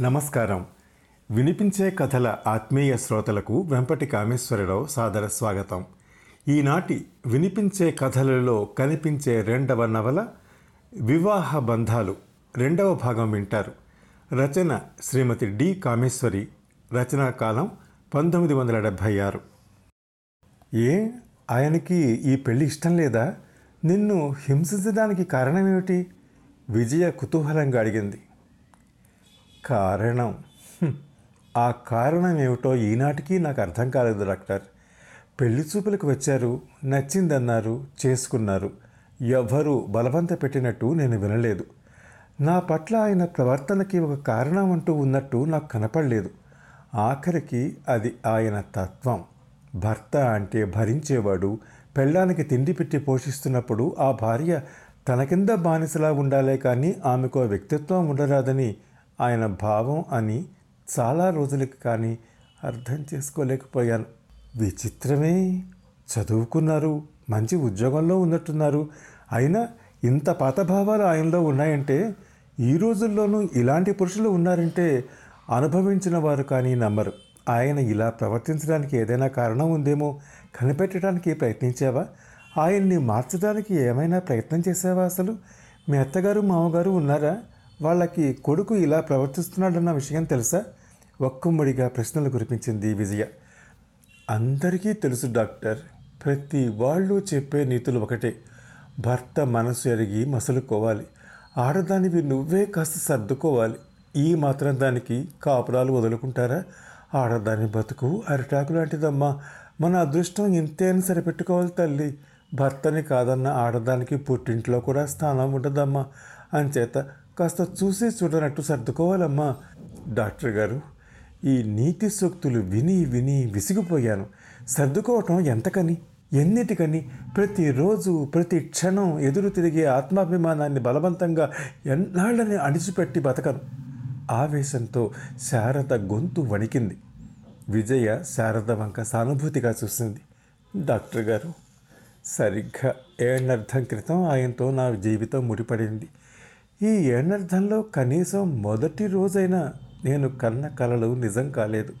నమస్కారం. వినిపించే కథల ఆత్మీయ శ్రోతలకు వెంపటి కామేశ్వరరావు సాదర స్వాగతం. ఈనాటి వినిపించే కథలలో కనిపించే రెండవ నవల వివాహ బంధాలు రెండవ భాగం వింటారు. రచన శ్రీమతి డి కామేశ్వరి. రచనా కాలం పంతొమ్మిది వందల డెబ్భై ఆరు. ఏ? ఆయనకి ఈ పెళ్ళి ఇష్టం లేదా? నిన్ను హింసించడానికి కారణమేమిటి? విజయ కుతూహలంగా అడిగింది. కారణం? ఆ కారణం ఏమిటో ఈనాటికి నాకు అర్థం కాలేదు డాక్టర్. పెళ్ళి చూపులకు వచ్చారు నచ్చిందన్నారు చేసుకున్నారు. ఎవ్వరూ బలవంత పెట్టినట్టు నేను వినలేదు. నా పట్ల ఆయన ప్రవర్తనకి ఒక కారణం అంటూ ఉన్నట్టు నాకు కనపడలేదు. ఆఖరికి అది ఆయన తత్వం. భర్త అంటే భరించేవాడు పెళ్ళానికి తిండి పెట్టి పోషిస్తున్నప్పుడు ఆ భార్య తన కింద బానిసలా ఉండాలే కానీ ఆమెకు ఆ వ్యక్తిత్వం ఉండరాదని ఆయన భావం అని చాలా రోజులకి కానీ అర్థం చేసుకోలేకపోయాను. విచిత్రమే! చదువుకున్నారు మంచి ఉద్యోగంలో ఉన్నట్టున్నారు. అయినా ఇంత పాత భావాలు ఆయనలో ఉన్నాయంటే ఈ రోజుల్లోనూ ఇలాంటి పురుషులు ఉన్నారంటే అనుభవించిన వారు కానీ నమ్మరు. ఆయన ఇలా ప్రవర్తించడానికి ఏదైనా కారణం ఉందేమో కనిపెట్టడానికి ప్రయత్నించావా? ఆయన్ని మార్చడానికి ఏమైనా ప్రయత్నం చేసావా అసలు? మీ అత్తగారు మామగారు ఉన్నారా? వాళ్ళకి కొడుకు ఇలా ప్రవర్తిస్తున్నాడన్న విషయం తెలుసా? ఒక్కమ్మడిగా ప్రశ్నలు కురిపించింది విజయ. అందరికీ తెలుసు డాక్టర్ ప్రతి వాళ్ళు చెప్పే నీతులు ఒకటే. భర్త మనసు ఎరిగి మసలుకోవాలి. ఆడదానివి నువ్వే కాస్త సర్దుకోవాలి. ఈ మాత్రం దానికి కాపురాలు వదులుకుంటారా? ఆడదాని బతుకు అరిటాకు లాంటిదమ్మా. మన అదృష్టం ఇంతే అని సరిపెట్టుకోవాలి తల్లి. భర్తని కాదన్న ఆడదానికి పుట్టింట్లో కూడా స్థానం ఉండదమ్మా. అంచేత కాస్త చూసి చూడనట్టు సర్దుకోవాలమ్మా. డాక్టర్ గారు ఈ నీతి సూక్తులు విని విని విసిగిపోయాను. సర్దుకోవటం ఎంతకని ఎన్నిటికని ప్రతిరోజు ప్రతి క్షణం ఎదురు తిరిగే ఆత్మాభిమానాన్ని బలవంతంగా ఎన్నాళ్ళని అణిచిపెట్టి బతకను. ఆవేశంతో శారద గొంతు వణికింది. విజయ శారద వంక సానుభూతిగా చూసింది. డాక్టర్ గారు సరిగ్గా ఏడర్థం క్రితం ఆయనతో నా జీవితం ముడిపడింది. ఈ ఏనర్థంలో కనీసం మొదటి రోజైనా నేను కన్న కలలు నిజం కాలేదు.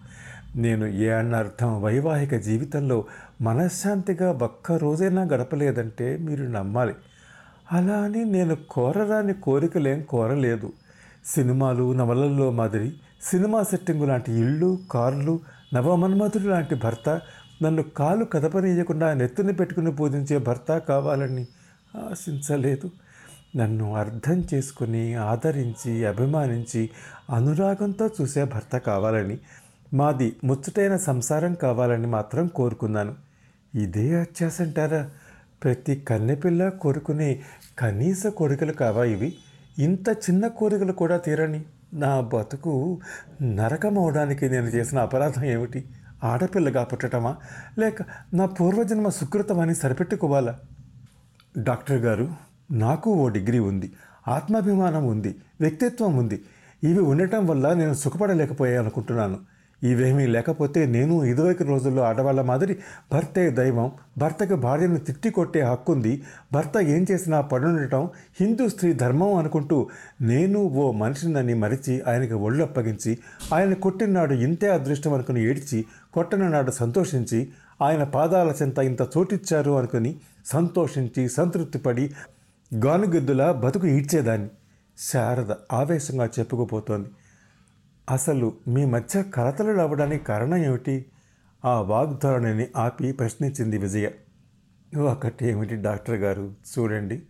నేను ఏ అర్థం వైవాహిక జీవితంలో మనశ్శాంతిగా ఒక్క రోజైనా గడపలేదంటే మీరు నమ్మాలి. అలా అని నేను కోరరాని కోరికలేం కోరలేదు. సినిమాలు నవలల్లో మాదిరి సినిమా సెట్టింగు లాంటి ఇళ్ళు కార్లు నవమన్మధుడు లాంటి భర్త నన్ను కాలు కదపనీయకుండా నెత్తిని పెట్టుకుని పూజించే భర్త కావాలని ఆశించలేదు. నన్ను అర్థం చేసుకుని ఆదరించి అభిమానించి అనురాగంతో చూసే భర్త కావాలని మాది ముచ్చటైన సంసారం కావాలని మాత్రం కోరుకున్నాను. ఇదే అత్యాసంటారా? ప్రతి కన్నెపిల్ల కోరుకునే కనీస కోరికలు కావా ఇవి? ఇంత చిన్న కోరికలు కూడా తీరని నా బతుకు నరకం అవడానికి నేను చేసిన అపరాధం ఏమిటి? ఆడపిల్లగా పుట్టటమా? లేక నా పూర్వజన్మ సుకృతమని సరిపెట్టుకోవాలా? డాక్టర్ గారు నాకు ఓ డిగ్రీ ఉంది ఆత్మాభిమానం ఉంది వ్యక్తిత్వం ఉంది. ఇవి ఉండటం వల్ల నేను సుఖపడలేకపోయాను అనుకుంటున్నాను ఇవేమీ లేకపోతే నేను ఇదివరకు రోజుల్లో ఆడవాళ్ళ మాదిరి భర్తే దైవం భర్తకు భార్యను తిట్టి కొట్టే హక్కుంది భర్త ఏం చేసినా పడుండటం హిందూ స్త్రీ ధర్మం అనుకుంటూ నేను ఓ మనిషినని మరిచి ఆయనకు ఒళ్ళు అప్పగించి ఆయన కొట్టినాడు ఇంతే అదృష్టం అనుకుని ఏడ్చి కొట్టని నాడు సంతోషించి ఆయన పాదాల చెంత ఇంత చోటిచ్చారు అనుకుని సంతోషించి సంతృప్తిపడి గానుగద్దులా బతుకు ఈడ్చేదాన్ని. శారద ఆవేశంగా చెప్పుకుపోతోంది. అసలు మీ మధ్య కలతలు రావడానికి కారణం ఏమిటి? ఆ వాగ్ధోరణిని ఆపి ప్రశ్నించింది విజయ. ఏమిటి డాక్టర్ గారు? చూడండి.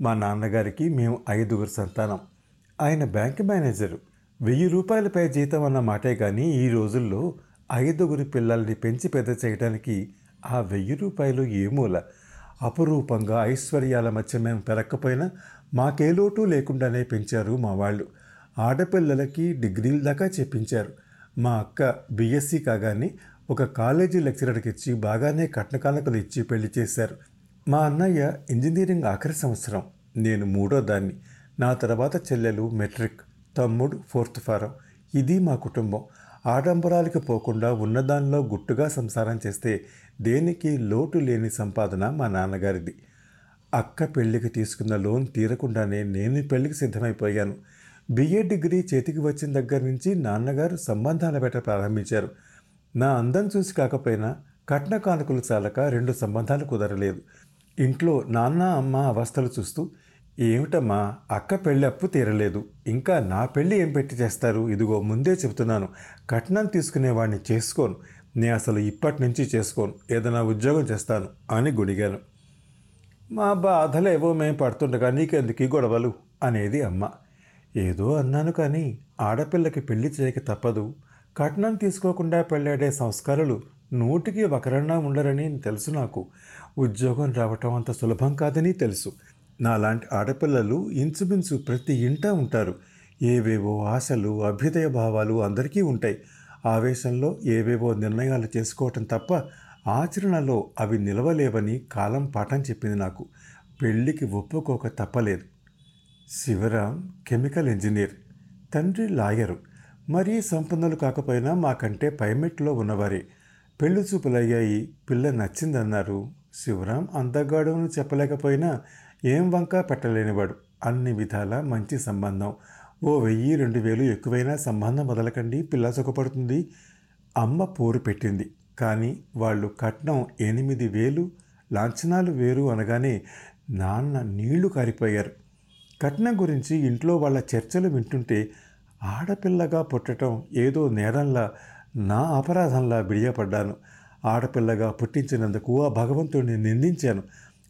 మా నాన్నగారికి మేము ఐదుగురు సంతానం. ఆయన బ్యాంక్ మేనేజరు. వెయ్యి రూపాయలపై జీతం అన్న మాటే కానీ ఈ రోజుల్లో ఐదుగురు పిల్లల్ని పెంచి పెద్ద చేయడానికి ఆ వెయ్యి రూపాయలు ఏ మూల? అపురూపంగా ఐశ్వర్యాల మధ్య మేము పెరక్కపోయినా మాకే లోటు లేకుండానే పెంచారు మా వాళ్ళు. ఆడపిల్లలకి డిగ్రీల దాకా చెప్పించారు మా అక్క బీఎస్సీ కాగానే ఒక కాలేజీ లెక్చరర్కి ఇచ్చి బాగానే కట్నకాలకలు ఇచ్చి పెళ్ళి చేశారు. మా అన్నయ్య ఇంజనీరింగ్ ఆఖరి సంవత్సరం. నేను మూడో దాన్ని. నా తర్వాత చెల్లెలు మెట్రిక్ తమ్ముడు ఫోర్త్ ఫారం. ఇది మా కుటుంబం. ఆడంబరాలకి పోకుండా ఉన్నదానిలో గుట్టుగా సంసారం చేస్తే దేనికి లోటు లేని సంపాదన మా నాన్నగారిది. అక్క పెళ్ళికి తీసుకున్న లోన్ తీరకుండానే నేను పెళ్ళికి సిద్ధమైపోయాను. బిఏ డిగ్రీ చేతికి వచ్చిన దగ్గర నుంచి నాన్నగారు సంబంధాల పెట్ట ప్రారంభించారు. నా అందం చూసి కాకపోయినా కట్న కానుకలు చాలక రెండు సంబంధాలు కుదరలేదు. ఇంట్లో నాన్న అమ్మ అవస్థలు చూస్తూ ఏమిటమ్మా అక్క పెళ్ళి అప్పు తీరలేదు. ఇంకా నా పెళ్ళి ఏం పెట్టి చేస్తారు? ఇదిగో ముందే చెబుతున్నాను. కట్నం తీసుకునేవాడిని చేసుకోను. నేను అసలు ఇప్పటి నుంచి చేసుకోను. ఏదైనా ఉద్యోగం చేస్తాను అని గుడిగాను. మా బాధలేవో ఏవో మేము పడుతుండగా నీకెందుకు ఈ గొడవలు? అనేది అమ్మ. ఏదో అన్నాను కానీ ఆడపిల్లకి పెళ్ళి చేయక తప్పదు. కట్నం తీసుకోకుండా పెళ్ళాడే సంస్కారాలు నూటికి ఒకరన్నా ఉండరని తెలుసు నాకు. ఉద్యోగం రావటం అంత సులభం కాదని తెలుసు. నాలాంటి ఆడపిల్లలు ఇంచుమించు ప్రతి ఇంట ఉంటారు. ఏవేవో ఆశలు అభ్యుదయ భావాలు అందరికీ ఉంటాయి. ఆవేశంలో ఏవేవో నిర్ణయాలు చేసుకోవటం తప్ప ఆచరణలో అవి నిలవలేవని కాలం పాఠం చెప్పింది నాకు. పెళ్ళికి ఒప్పుకోక తప్పలేదు. Shivaram chemical engineer. తండ్రి లాయరు. మరీ సంపన్నులు కాకపోయినా మాకంటే పైమెట్లో ఉన్నవారే. పెళ్ళి చూపులయ్యాయి. పిల్ల నచ్చిందన్నారు. శివరాం అందగాడు అని చెప్పలేకపోయినా ఏం వంక పెట్టలేనివాడు. అన్ని విధాల మంచి సంబంధం. ఓ వెయ్యి రెండు వేలు ఎక్కువైనా సంబంధం వదలకండి పిల్ల సుఖపడుతుంది అమ్మ పోరు పెట్టింది. కానీ వాళ్ళు కట్నం ఎనిమిది వేలు లాంఛనాలు వేరు అనగానే నాన్న నీళ్ళు కారిపోయారు. కట్నం గురించి ఇంట్లో వాళ్ళ చర్చలు వింటుంటే ఆడపిల్లగా పుట్టడం ఏదో నేరంలా నా అపరాధంలా బిడియపడ్డాను. ఆడపిల్లగా పుట్టించినందుకు ఆ భగవంతుడిని నిందించాను.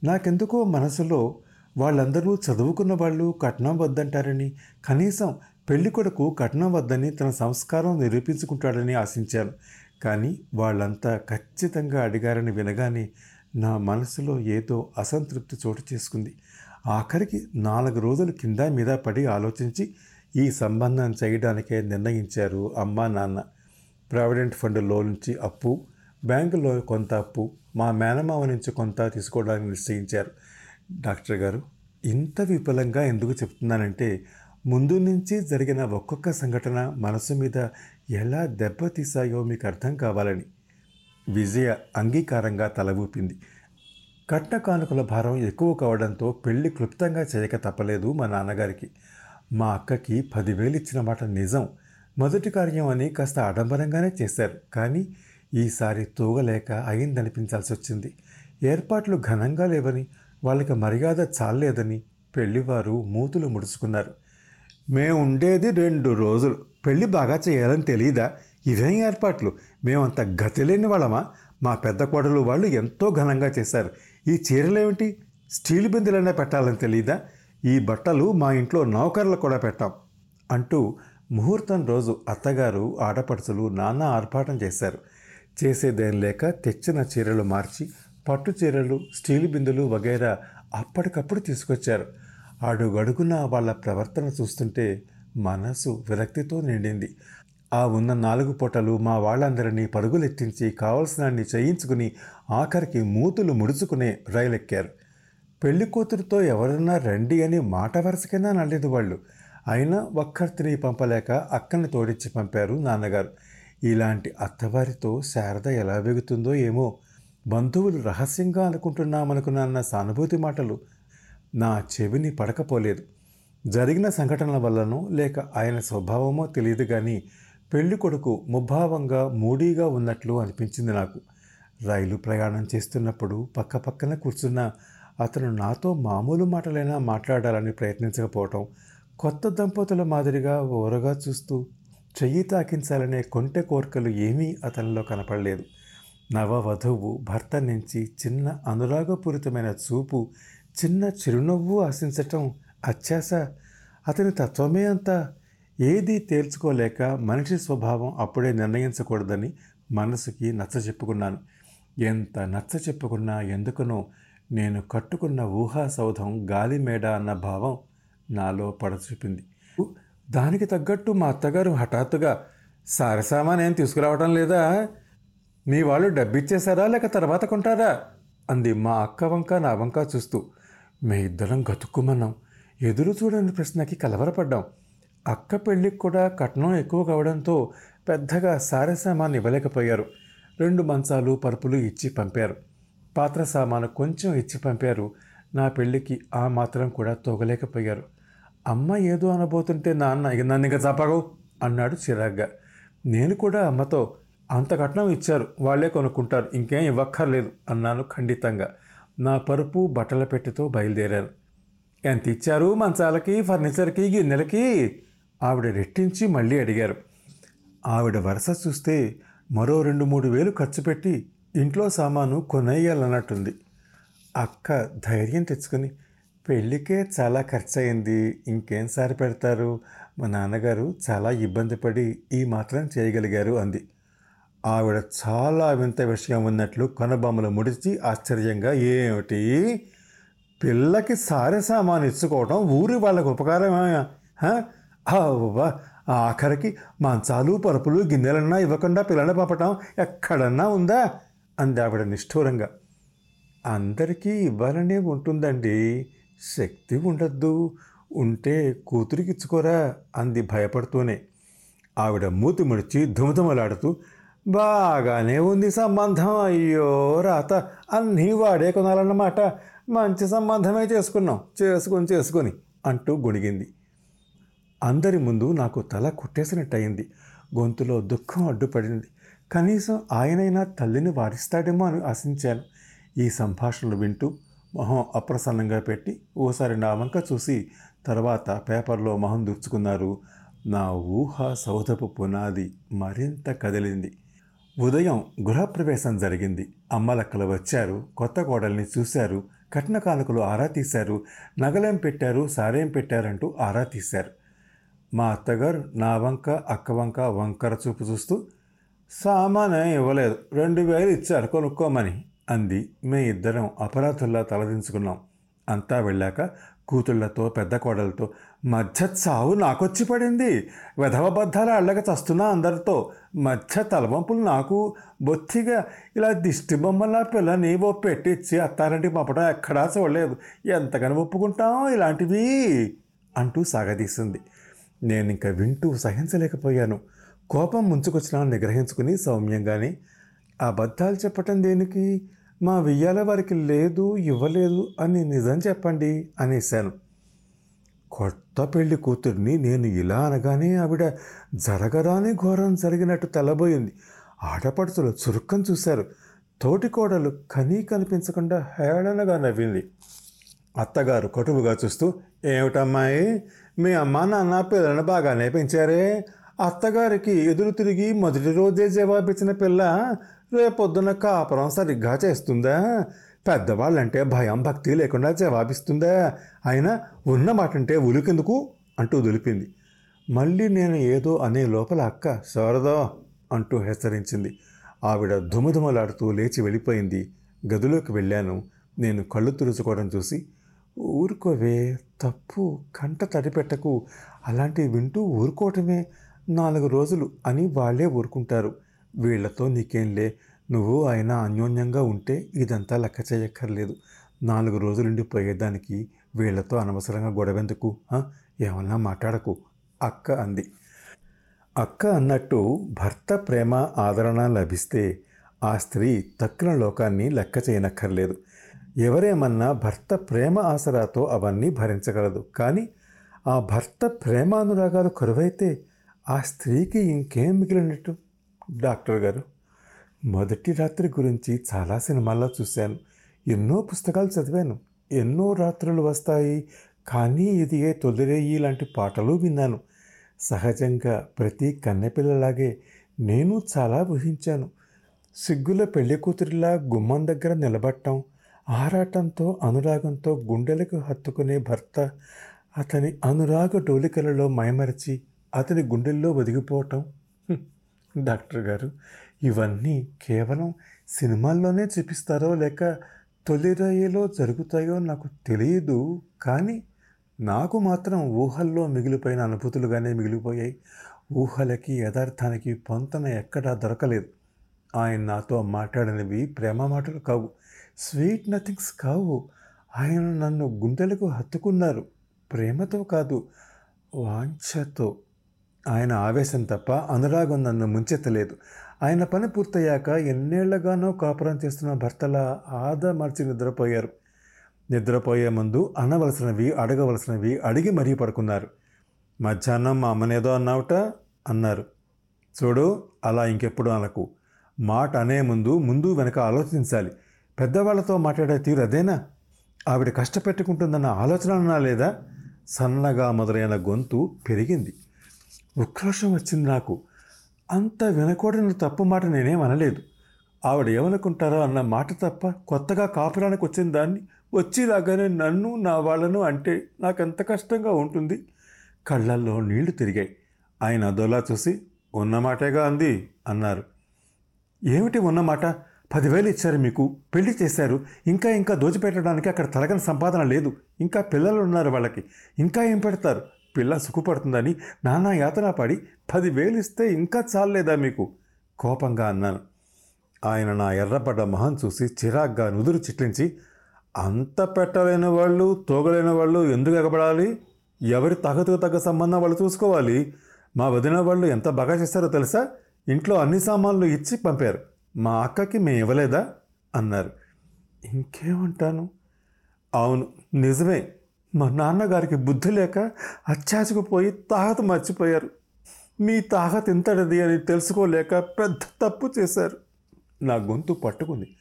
నాకెందుకో మనసులో వాళ్ళందరూ చదువుకున్న వాళ్ళు కట్నం వద్దంటారని కనీసం పెళ్ళి కొడుకు కట్నం వద్దని తన సంస్కారం నిరూపించుకుంటాడని ఆశించాను కానీ వాళ్ళంతా ఖచ్చితంగా అడిగారని వినగానే నా మనసులో ఏదో అసంతృప్తి చోటు చేసుకుంది. ఆఖరికి నాలుగు రోజులు కింద మీద పడి ఆలోచించి ఈ సంబంధం చేయడానికే నిర్ణయించారు అమ్మా నాన్న. ప్రావిడెంట్ ఫండ్లో నుంచి అప్పు బ్యాంకులో కొంత అప్పు మా మేనమావ నుంచి కొంత తీసుకోవడానికి నిశ్చయించారు. డాక్టర్ గారు ఇంత విపులంగా ఎందుకు చెప్తున్నానంటే ముందు నుంచి జరిగిన ఒక్కొక్క సంఘటన మనసు మీద ఎలా దెబ్బతీసాయో మీకు అర్థం కావాలని విజయ అంగీకారంగా తల ఊపింది. కట్న కానుకల భారం ఎక్కువ కావడంతో పెళ్ళి క్లుప్తంగా చేయక తప్పలేదు మా నాన్నగారికి. మా అక్కకి పదివేలు ఇచ్చిన మాట నిజం. మొదటి కార్యం అని కాస్త ఆడంబరంగానే చేశారు. కానీ ఈసారి తూగలేక అయిందనిపించాల్సి వచ్చింది ఏర్పాట్లు ఘనంగా లేవని వాళ్ళకి మర్యాద చాలేదని పెళ్ళివారు మూతులు ముడుచుకున్నారు. మేము ఉండేది రెండు రోజులు. పెళ్ళి బాగా చేయాలని తెలియదా ఇదేం ఏర్పాట్లు. మేమంత గతి లేని వాళ్ళమా? మా పెద్ద కోడలు వాళ్ళు ఎంతో ఘనంగా చేశారు. ఈ చీరలేమిటి? స్టీల్ బిందెలైనా పెట్టాలని తెలియదా ఈ బట్టలు మా ఇంట్లో నౌకర్లు కూడా పెట్టాం అంటూ ముహూర్తం రోజు అత్తగారు ఆడపడుచులు నాన్న ఆర్భాటం చేశారు. చేసేదేం లేక తెచ్చిన చీరలు మార్చి పట్టు చీరలు స్టీల్ బిందులు వగైరా అప్పటికప్పుడు తీసుకొచ్చారు. అడుగడుగున వాళ్ళ ప్రవర్తన చూస్తుంటే మనసు విరక్తితో నిండింది. ఆ ఉన్న నాలుగు పూటలు మా వాళ్ళందరినీ పరుగులెత్తించి కావలసినాన్ని చేయించుకుని ఆఖరికి మూతులు ముడుచుకునే రైలెక్కారు. పెళ్ళి కూతురుతో ఎవరన్నా రండి అని మాట వరుసకైనా నల్లేదు వాళ్ళు. అయినా ఒక్కరిని పంపలేక అక్కని తోడించి పంపారు నాన్నగారు. ఇలాంటి అత్తవారితో శారద ఎలా వెగుతుందో ఏమో బంధువులు రహస్యంగా అనుకుంటున్నామనుకున్న సానుభూతి మాటలు నా చెవిని పడకపోలేదు. జరిగిన సంఘటనల వల్లనో లేక ఆయన స్వభావమో తెలియదు కానీ పెళ్ళి కొడుకు ముభావంగా మూడీగా ఉన్నట్లు అనిపించింది నాకు. రైలు ప్రయాణం చేస్తున్నప్పుడు పక్క పక్కన కూర్చున్న అతను నాతో మామూలు మాటలైనా మాట్లాడాలని ప్రయత్నించకపోవటం కొత్త దంపతుల మాదిరిగా ఓరగా చూస్తూ చెయ్యి తాకించాలనే కొంటె కోరికలు ఏమీ అతనిలో కనపడలేదు. నవవధువు భర్త నుంచి చిన్న అనురాగపూరితమైన చూపు చిన్న చిరునవ్వు ఆశించటం అత్యాస అతని తత్వమే అంతా. ఏదీ తేల్చుకోలేక మనిషి స్వభావం అప్పుడే నిర్ణయించకూడదని మనసుకి నచ్చ చెప్పుకున్నాను. ఎంత నచ్చ చెప్పుకున్నా ఎందుకనో నేను కట్టుకున్న ఊహా సౌధం గాలి మేడ అన్న భావం నాలో పడచూపింది. దానికి తగ్గట్టు మా అత్తగారు హఠాత్తుగా సారసామాన్ ఏం తీసుకురావడం లేదా? మీ వాళ్ళు డబ్బిచ్చేశారా లేక తర్వాత కొంటారా? అంది మా అక్క వంక నా వంక చూస్తూ. మే ఇద్దరం గతుక్కుమన్నాం. ఎదురు చూడని ప్రశ్నకి కలవరపడ్డాం. అక్క పెళ్ళికి కూడా కట్నం ఎక్కువ కావడంతో పెద్దగా సారే సామాన్ ఇవ్వలేకపోయారు. రెండు మంచాలు పరుపులు ఇచ్చి పంపారు. పాత్ర సామాను కొంచెం ఇచ్చి పంపారు. నా పెళ్ళికి ఆ మాత్రం కూడా తోగలేకపోయారు. అమ్మ ఏదో అనబోతుంటే నాన్న ఇక నన్ను ఇంకా చప్పగవు అన్నాడు చిరాగ్గా. నేను కూడా అమ్మతో అంత కట్నం ఇచ్చారు వాళ్ళే కొనుక్కుంటారు ఇంకేం ఇవ్వక్కర్లేదు అన్నాను ఖండితంగా. నా పరుపు బట్టల పెట్టెతో బయలుదేరాను ఎంత ఇచ్చారు మంచాలకి ఫర్నిచర్కి గిన్నెలకి? ఆవిడ రెట్టించి మళ్ళీ అడిగారు. ఆవిడ వరుస చూస్తే మరో రెండు మూడు వేలు ఖర్చు పెట్టి ఇంట్లో సామాను కొనేయాలన్నట్టుంది అక్క ధైర్యం తెచ్చుకుని పెళ్ళికే చాలా ఖర్చు అయింది ఇంకేం సారి పెడతారు? మా నాన్నగారు చాలా ఇబ్బంది పడి ఈ మాత్రం చేయగలిగారు అంది. ఆవిడ చాలా వింత విషయం ఉన్నట్లు కనుబొమ్మలు ముడిచి ఆశ్చర్యంగా ఏమిటి? పిల్లకి సారి సామాను ఇచ్చుకోవడం ఊరి వాళ్ళకు ఉపకారమే హ? ఆఖరికి మంచాలు పరుపులు గిన్నెలన్నా ఇవ్వకుండా పిల్లల్ని పంపటం ఎక్కడన్నా ఉందా? అంది ఆవిడ నిష్ఠూరంగా. అందరికీ ఇవ్వాలనే ఉంటుందండి. శక్తి ఉండద్దు. ఉంటే కూతురికి ఇచ్చుకోరా అంది భయపడుతూనే. ఆవిడ మూతి ముడిచి ధుమధుమలాడుతూ బాగానే ఉంది సంబంధం. అయ్యో రాత అన్నీ వాడే కొనాలన్నమాట. మంచి సంబంధమే చేసుకున్నాం. చేసుకొని చేసుకొని అంటూ గొణిగింది. అందరి ముందు నాకు తల కుట్టేసినట్టయింది. గొంతులో దుఃఖం అడ్డుపడింది. కనీసం ఆయనైనా తల్లిని వారిస్తాడేమో అని ఆశించాను. ఈ సంభాషణలు వింటూ మొహం అప్రసన్నంగా పెట్టి ఓసారి నా వంక చూసి తర్వాత పేపర్లో మొహం దుర్చుకున్నారు. నా ఊహ సౌధపు పునాది మరింత కదిలింది. ఉదయం గృహప్రవేశం జరిగింది. అమ్మలక్కలు వచ్చారు. కొత్త కోడల్ని చూశారు. కట్న కానుకలు ఆరా తీశారు. నగలేం పెట్టారు? సారేం పెట్టారంటూ ఆరా తీశారు. మా అత్తగారు నా వంక అక్క వంక వంకర చూపు చూస్తూ సామానే ఇవ్వలేదు. రెండు వేలు ఇచ్చారు. కొనుక్కోమని అంది. మే ఇద్దరం అపరాధుల్లా తలదించుకున్నాం. అంతా వెళ్ళాక కూతుళ్ళతో పెద్ద కోడలతో మధ్య చావు నాకొచ్చి పడింది విధవబద్ధాల అళ్ళక చస్తున్నా అందరితో. మధ్య తలవంపులు నాకు. బొత్తిగా ఇలా దిష్టి బొమ్మలా పిల్లని ఓ పెట్టిచ్చి అత్తారంటి పంపడం ఎక్కడా చూడలేదు. ఎంతగానో ఒప్పుకుంటాం ఇలాంటివి అంటూ సాగదీసింది. నేను ఇంకా వింటూ సహించలేకపోయాను. కోపం ముంచుకొచ్చినా నిగ్రహించుకుని సౌమ్యంగానే. అబద్ధాలు చెప్పటం దేనికి? మా వెయ్యాల వారికి లేదు ఇవ్వలేదు అని నిజం చెప్పండి అనేశాను. కొత్త పెళ్ళి కూతుర్ని నేను ఇలా అనగానే ఆవిడ జరగరాని ఘోరం జరిగినట్టు తెల్లబోయింది. ఆడపడుచులు చురుక్కని చూశారు. తోటి కోడలు కనీ కనిపించకుండా హేళనగా నవ్వింది. అత్తగారు కటువుగా చూస్తూ ఏమిటమ్మాయి? మీ అమ్మ నాన్న పిల్లలను బాగానే పెంచారే అత్తగారికి ఎదురు తిరిగి మొదటి రోజే జవాబిచ్చిన పిల్ల రేపొద్దున కాపురం సరిగ్గా చేస్తుందా? పెద్దవాళ్ళంటే భయం భక్తి లేకుండా జవాబిస్తుందా? ఆయన ఉన్న మాటంటే ఉలికెందుకు? అంటూ దులిపింది. మళ్ళీ నేను ఏదో అనే లోపల అక్క శారదా అంటూ హెచ్చరించింది. ఆవిడ ధుమధుమలాడుతూ లేచి వెళ్ళిపోయింది. గదిలోకి వెళ్ళాను. నేను కళ్ళు తురుచుకోవడం చూసి ఊరుకోవే తప్పు కంట తడిపెట్టకు. అలాంటివి వింటూ ఊరుకోవటమే. నాలుగు రోజులు అని వాళ్ళే ఊరుకుంటారు. వీళ్ళతో నీకేంలే నువ్వు ఆయన అన్యోన్యంగా ఉంటే ఇదంతా లెక్క చేయక్కర్లేదు. నాలుగు రోజులుండి పోయేదానికి వీళ్ళతో అనవసరంగా గొడవెందుకు? ఏమన్నా మాట్లాడకు అక్క అంది. అక్క అన్నట్టు భర్త ప్రేమ ఆదరణ లభిస్తే ఆ స్త్రీ తక్కిన లోకాన్ని లెక్క చేయనక్కర్లేదు. ఎవరేమన్నా భర్త ప్రేమ ఆసరాతో అవన్నీ భరించగలదు. కానీ ఆ భర్త ప్రేమానురాగాలు కరువైతే ఆ స్త్రీకి ఇంకేం మిగిలినట్టు? డాక్టర్ గారు మొదటి రాత్రి గురించి చాలా సినిమాల్లో చూశాను. ఎన్నో పుస్తకాలు చదివాను. ఎన్నో రాత్రులు వస్తాయి. కానీ ఇదిగే తొలిరేయి లాంటి పాటలు విన్నాను. సహజంగా ప్రతి కన్నెపిల్లలాగే నేను చాలా ఊహించాను. సిగ్గుల పెళ్ళి కూతురిలా గుమ్మం దగ్గర నిలబడటం ఆరాటంతో అనురాగంతో గుండెలకు హత్తుకునే భర్త అతని అనురాగ డోలికలలో మైమరిచి అతని గుండెల్లో ఒదిగిపోవటం. డాక్టర్ గారు ఇవన్నీ కేవలం సినిమాల్లోనే చూపిస్తారో లేక తొలి రైలులో జరుగుతాయో నాకు తెలియదు. కానీ నాకు మాత్రం ఊహల్లో మిగిలిపోయిన అనుభూతులుగానే మిగిలిపోయాయి. ఊహలకి యథార్థానికి పొంతన ఎక్కడా దొరకలేదు. ఆయన నాతో మాట్లాడినవి ప్రేమ మాటలు కావు స్వీట్ నథింగ్స్ కావు. ఆయన నన్ను గుండెలకు హత్తుకున్నారు. ప్రేమతో కాదు వాంఛతో. ఆయన ఆవేశం తప్ప అనురాగం నన్ను ముంచెత్తలేదు. ఆయన పని పూర్తయ్యాక ఎన్నేళ్ళగానో కాపురం చేస్తున్న భర్తల ఆద మర్చి నిద్రపోయారు. నిద్రపోయే ముందు అనవలసినవి అడగవలసినవి అడిగి మరీ పడుకున్నారు. మధ్యాహ్నం మా అమ్మనేదో అన్నావుట? అన్నారు. చూడు అలా ఇంకెప్పుడు అనకు. మాట అనే ముందు ముందు వెనక ఆలోచించాలి. పెద్దవాళ్ళతో మాట్లాడే తీరు అదేనా? ఆవిడ కష్టపెట్టుకుంటుందన్న ఆలోచన అన్నా లేదా? సన్నగా మొదలైన గొంతు పెరిగింది. ఉక్రోషం వచ్చింది నాకు. అంత వినకూడని తప్పు మాట నేనేం అనలేదు. ఆవిడ ఏమనుకుంటారో అన్న మాట తప్ప కొత్తగా కాపురానికి వచ్చిన దాన్ని వచ్చేలాగానే నన్ను నా వాళ్ళను అంటే నాకెంత కష్టంగా ఉంటుంది. కళ్ళల్లో నీళ్ళు తిరిగాయి. ఆయన అదోలా చూసి ఉన్నమాటేగా అంది? అన్నారు. ఏమిటి ఉన్నమాట పదివేలు ఇచ్చారు మీకు పెళ్ళి చేశారు. ఇంకా ఇంకా దోచిపెట్టడానికి అక్కడ తరగని సంపాదన లేదు. ఇంకా పిల్లలు ఉన్నారు వాళ్ళకి. ఇంకా ఏం పెడతారు? పిల్ల సుఖపడుతుందని నానా యాతన పడి పదివేలు ఇస్తే ఇంకా చాలలేదా మీకు? కోపంగా అన్నాను. ఆయన నా ఎర్రపడ్డ మొహం చూసి చిరాగ్గా నుదురు చిట్లించి అంత పెట్టలేని వాళ్ళు తోగలేని వాళ్ళు ఎందుకు ఎగబడాలి? ఎవరి తగతుకు తగ్గ సంబంధం వాళ్ళు చూసుకోవాలి? మా వదిన వాళ్ళు ఎంత బాగా చేస్తారో తెలుసా? ఇంట్లో అన్ని సామాన్లు ఇచ్చి పంపారు. మా అక్కకి మేము ఇవ్వలేదా? అన్నారు. ఇంకేమంటాను? అవును నిజమే. మా నాన్నగారికి బుద్ధి లేక అత్యాశకుపోయి తాహత మర్చిపోయారు. మీ తాహత ఇంతటిది అని తెలుసుకోలేక పెద్ద తప్పు చేశారు. నా గొంతు పట్టుకుంది.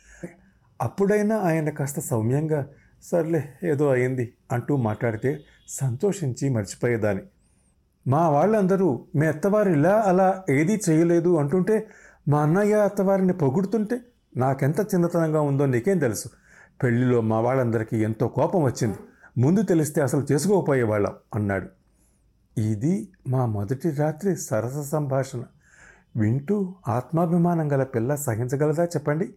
అప్పుడైనా ఆయన కాస్త సౌమ్యంగా సర్లే ఏదో అయింది అంటూ మాట్లాడితే సంతోషించి మర్చిపోయేదాన్ని. మా వాళ్ళందరూ మీ అత్తవారు ఇలా అలా ఏదీ చేయలేదు అంటుంటే మా అన్నయ్య అత్తవారిని పొగుడుతుంటే నాకెంత చిన్నతనంగా ఉందో నీకేం తెలుసు. పెళ్ళిలో మా వాళ్ళందరికీ ఎంతో కోపం వచ్చింది. ముందు తెలిస్తే అసలు చేసుకోకపోయేవాళ్ళం అన్నాడు. ఇది మా మొదటి రాత్రి సరస సంభాషణ. వింటూ ఆత్మాభిమానం గల పిల్ల సహించగలదా చెప్పండి?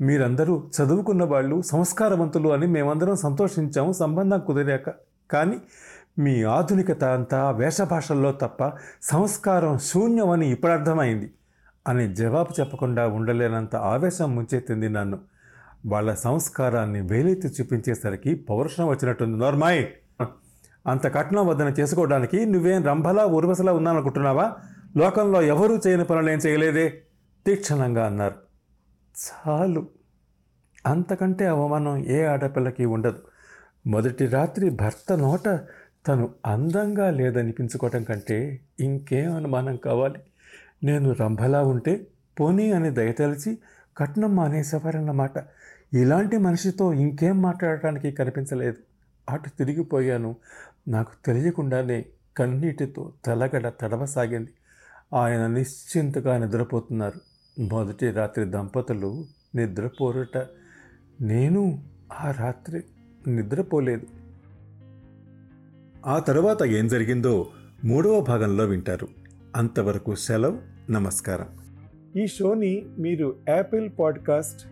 మీరందరూ చదువుకున్న వాళ్ళు సంస్కారవంతులు అని మేమందరం సంతోషించాము సంబంధం కుదిరాక. కానీ మీ ఆధునికత అంతా వేషభాషల్లో తప్ప సంస్కారం శూన్యమని ఇప్పుడు అర్థమైంది అని జవాబు చెప్పకుండా ఉండలేనంత ఆవేశం ముంచెత్తింది నన్ను. వాళ్ళ సంస్కారాన్ని వేలెత్తి చూపించేసరికి పౌరుషం వచ్చినట్టుంది. నోర్మాయ్ అంత కట్నం వద్దన చేసుకోవడానికి నువ్వేం రంభలా ఉర్వశలా ఉన్నాననుకుంటున్నావా లోకంలో ఎవరూ చేయని పనులేం చేయలేదే? తీక్షణంగా అన్నారు. చాలు. అంతకంటే అవమానం ఏ ఆడపిల్లకి ఉండదు. మొదటి రాత్రి భర్త నోట తను అందంగా లేదనిపించుకోవటం కంటే ఇంకేం అనుమానం కావాలి? నేను రంభలా ఉంటే పోనీ అని దయతలిచి కట్నం మానేసేవారన్నమాట. ఇలాంటి మనిషితో ఇంకేం మాట్లాడటానికి కనిపించలేదు. అటు తిరిగిపోయాను. నాకు తెలియకుండానే కన్నీటితో తలగడ తడవసాగింది. ఆయన నిశ్చింతగా నిద్రపోతున్నారు. మొదటి రాత్రి దంపతులు నిద్రపోరుట. నేను ఆ రాత్రి నిద్రపోలేదు. ఆ తరువాత ఏం జరిగిందో మూడవ భాగంలో వింటారు. అంతవరకు సెలవు నమస్కారం. ఈ షోని మీరు Apple podcast